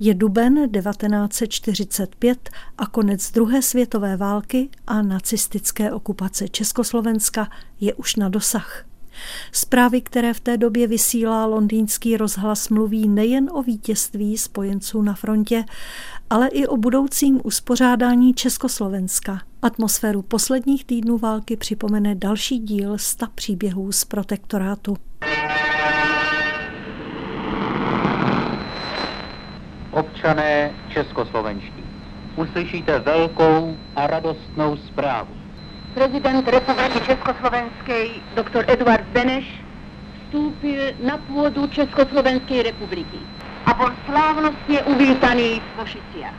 Je duben 1945 a konec druhé světové války a nacistické okupace Československa je už na dosah. Zprávy, které v té době vysílá londýnský rozhlas, mluví nejen o vítězství spojenců na frontě, ale i o budoucím uspořádání Československa. Atmosféru posledních týdnů války připomene další díl sta příběhů z protektorátu. Občané českoslovenští. Uslyšíte velkou a radostnou zprávu. Prezident Republiky Československé doktor Eduard Beneš vstoupil na půdu Československé republiky a byl slávnostně uvítaný v Košiciach.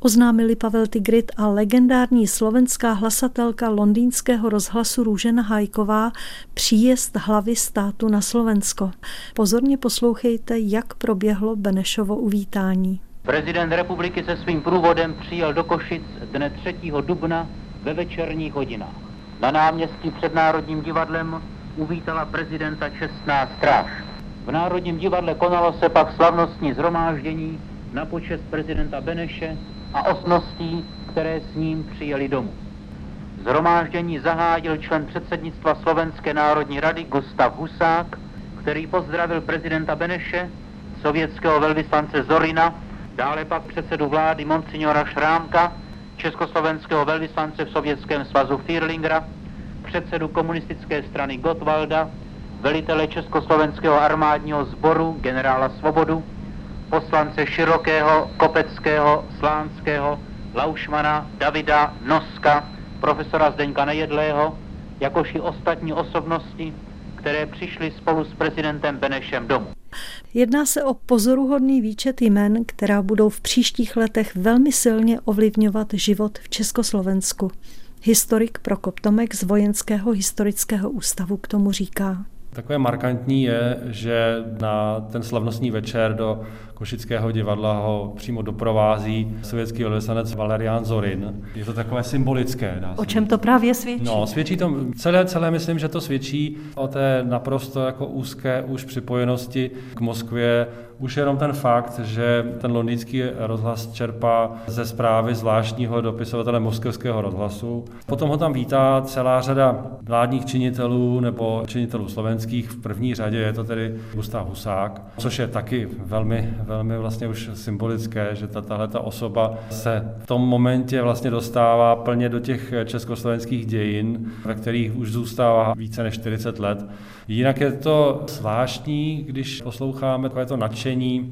Oznámili Pavel Tigrit a legendární slovenská hlasatelka londýnského rozhlasu Růžena Hajková příjezd hlavy státu na Slovensko. Pozorně poslouchejte, jak proběhlo Benešovo uvítání. Prezident republiky se svým průvodem přijel do Košic dne 3. dubna ve večerních hodinách. Na náměstí před Národním divadlem uvítala prezidenta čestná stráž. V Národním divadle konalo se pak slavnostní zhromáždění na počest prezidenta Beneše a osností, které s ním přijeli domů. Zhromáždění zahájil člen předsednictva Slovenské národní rady Gustav Husák, který pozdravil prezidenta Beneše, sovětského velvyslance Zorina Dále pak předsedu vlády Monsignora Šrámka, československého velvyslance v Sovětském svazu Firlingera, předsedu komunistické strany Gottwalda, velitele Československého armádního sboru generála Svobodu, poslance Širokého, Kopeckého, Slánského, Laušmana, Davida, Noska, profesora Zdeňka Nejedlého, jakož i ostatní osobnosti, které přišly spolu s prezidentem Benešem domů. Jedná se o pozoruhodný výčet jmen, která budou v příštích letech velmi silně ovlivňovat život v Československu. Historik Prokop Tomek z Vojenského historického ústavu k tomu říká. Takové markantní je, že na ten slavnostní večer do Košického divadla ho přímo doprovází sovětský velvyslanec Valerian Zorin. Je to takové symbolické. Dá o čem to právě svědčí? No, svědčí to, celé, celé myslím, že to svědčí o té naprosto jako úzké už připojenosti k Moskvě. Už jenom ten fakt, že ten londýnský rozhlas čerpá ze zprávy zvláštního dopisovatele moskevského rozhlasu. Potom ho tam vítá celá řada vládních činitelů nebo činitelů slovenských. V první řadě je to tedy Gustav Husák, což je taky velmi velmi vlastně už symbolické, že tahle ta osoba se v tom momentě vlastně dostává plně do těch československých dějin, ve kterých už zůstává více než 40 let. Jinak je to zvláštní, když posloucháme takové to nadšení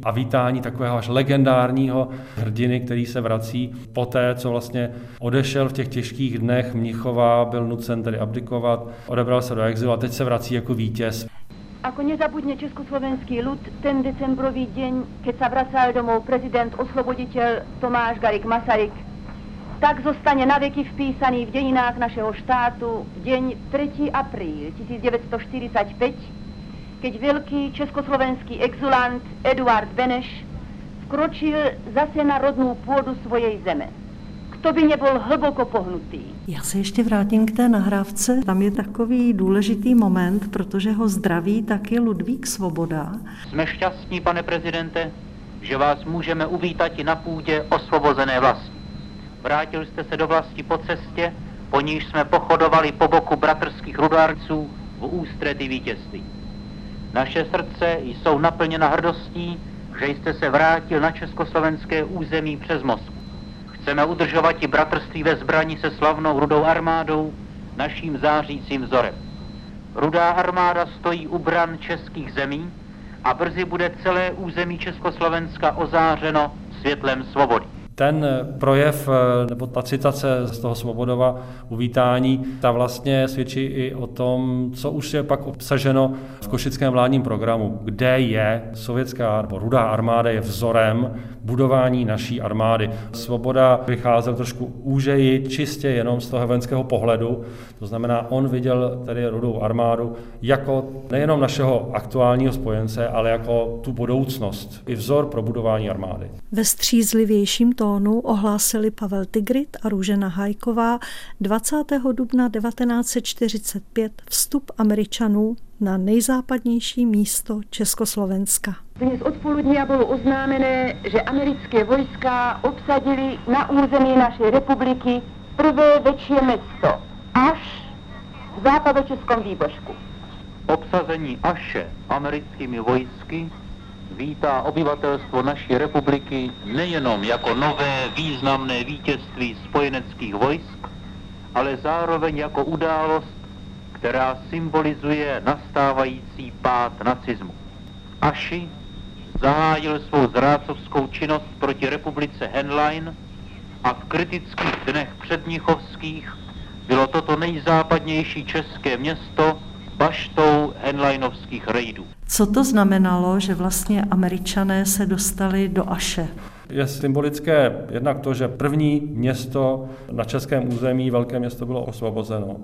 a vítání takového až legendárního hrdiny, který se vrací po té, co vlastně odešel v těch těžkých dnech Mnichova, byl nucen tedy abdikovat, odebral se do exilu a teď se vrací jako vítěz. Ako nezabudne československý ľud ten decembrový deň, keď sa vracal domov prezident osloboditeľ Tomáš Garik Masaryk, tak zostane naveky vpísaný v dejinách našeho štátu deň 3. apríl 1945, keď veľký československý exulant Eduard Beneš vkročil zase na rodnú pôdu svojej zeme. Kto by nebol hlboko pohnutý, já se ještě vrátím k té nahrávce. Tam je takový důležitý moment, protože ho zdraví taky Ludvík Svoboda. Jsme šťastní, pane prezidente, že vás můžeme uvítat i na půdě osvobozené vlasti. Vrátil jste se do vlasti po cestě, po níž jsme pochodovali po boku bratrských rudárců v ústrety vítězství. Naše srdce jsou naplněna hrdostí, že jste se vrátil na československé území přes Moskvu. Chceme udržovat i bratrství ve zbraní se slavnou rudou armádou, naším zářícím vzorem. Rudá armáda stojí u bran českých zemí a brzy bude celé území Československa ozářeno světlem svobody. Ten projev eh, nebo ta citace z toho Svobodova uvítání, ta vlastně svědčí i o tom, co už je pak obsaženo v košickém vládním programu, kde je sovětská nebo rudá armáda je vzorem budování naší armády. Svoboda vycházel trošku úžeji, čistě jenom z toho vojenského pohledu, to znamená, on viděl tedy rudou armádu jako nejenom našeho aktuálního spojence, ale jako tu budoucnost, i vzor pro budování armády. Ve střízlivějším tónu ohlásili Pavel Tigrit a Růžena Hajková 20. dubna 1945 vstup Američanů na nejzápadnější místo Československa. Dnes odpoledne bylo oznámené, že americké vojska obsadili na území naší republiky prvé větší město až v západočeskom výbožku. Obsazení Aše americkými vojsky vítá obyvatelstvo naší republiky nejenom jako nové významné vítězství spojeneckých vojsk, ale zároveň jako událost, která symbolizuje nastávající pád nacismu. Aši zahájil svou zrácovskou činnost proti republice Henlein a v kritických dnech přednichovských bylo toto nejzápadnější české město baštou Henleinovských rejdů. Co to znamenalo, že vlastně američané se dostali do Aše? Je symbolické jednak to, že první město na českém území, velké město, bylo osvobozeno.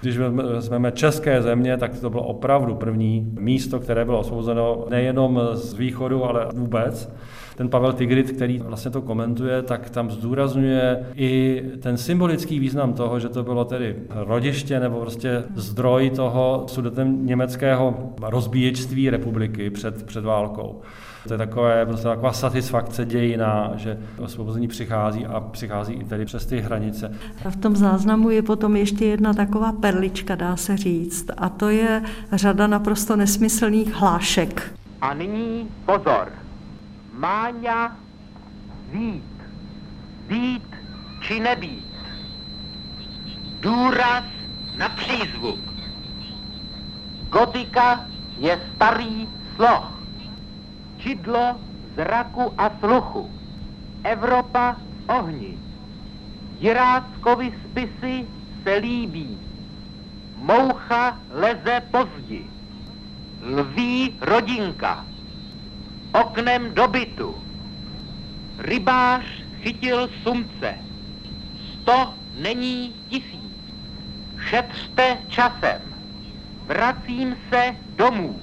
Když vezmeme české země, tak to bylo opravdu první místo, které bylo osvobozeno nejenom z východu, ale vůbec. Ten Pavel Tigrit, který vlastně to komentuje, tak tam zdůrazňuje i ten symbolický význam toho, že to bylo tedy rodiště nebo prostě zdroj toho sudetem německého rozbíječství republiky před, před válkou. To je takové, prostě taková satisfakce dějina, že osvobození přichází a přichází i tedy přes ty hranice. A v tom záznamu je potom ještě jedna taková perlička, dá se říct, a to je řada naprosto nesmyslných hlášek. A nyní pozor. Máňa vít. Být či nebýt. Důraz na přízvuk. Gotika je starý sloh čidlo zraku a sluchu. Evropa ohni. Jiráckovi spisy se líbí. Moucha leze pozdi. Lví rodinka. Oknem do bytu. Rybář chytil sumce. Sto není tisíc. Šetřte časem. Vracím se domů.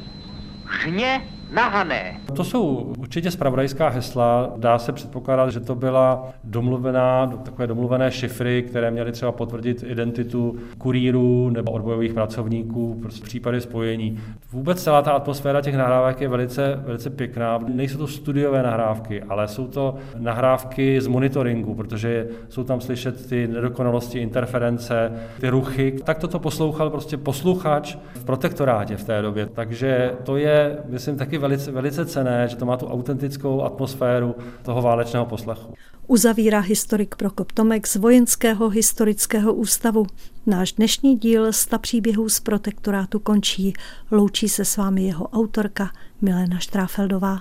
Žně nahané. To jsou určitě spravodajská hesla. Dá se předpokládat, že to byla domluvená, takové domluvené šifry, které měly třeba potvrdit identitu kurýrů nebo odbojových pracovníků prostě v případě spojení. Vůbec celá ta atmosféra těch nahrávek je velice, velice pěkná. Nejsou to studiové nahrávky, ale jsou to nahrávky z monitoringu, protože jsou tam slyšet ty nedokonalosti, interference, ty ruchy. Tak toto poslouchal prostě posluchač v protektorátě v té době. Takže to je, myslím, taky velice, velice cené, že to má tu autentickou atmosféru toho válečného poslechu. Uzavírá historik Prokop Tomek z Vojenského historického ústavu. Náš dnešní díl sta příběhů z protektorátu končí. Loučí se s vámi jeho autorka Milena Štráfeldová.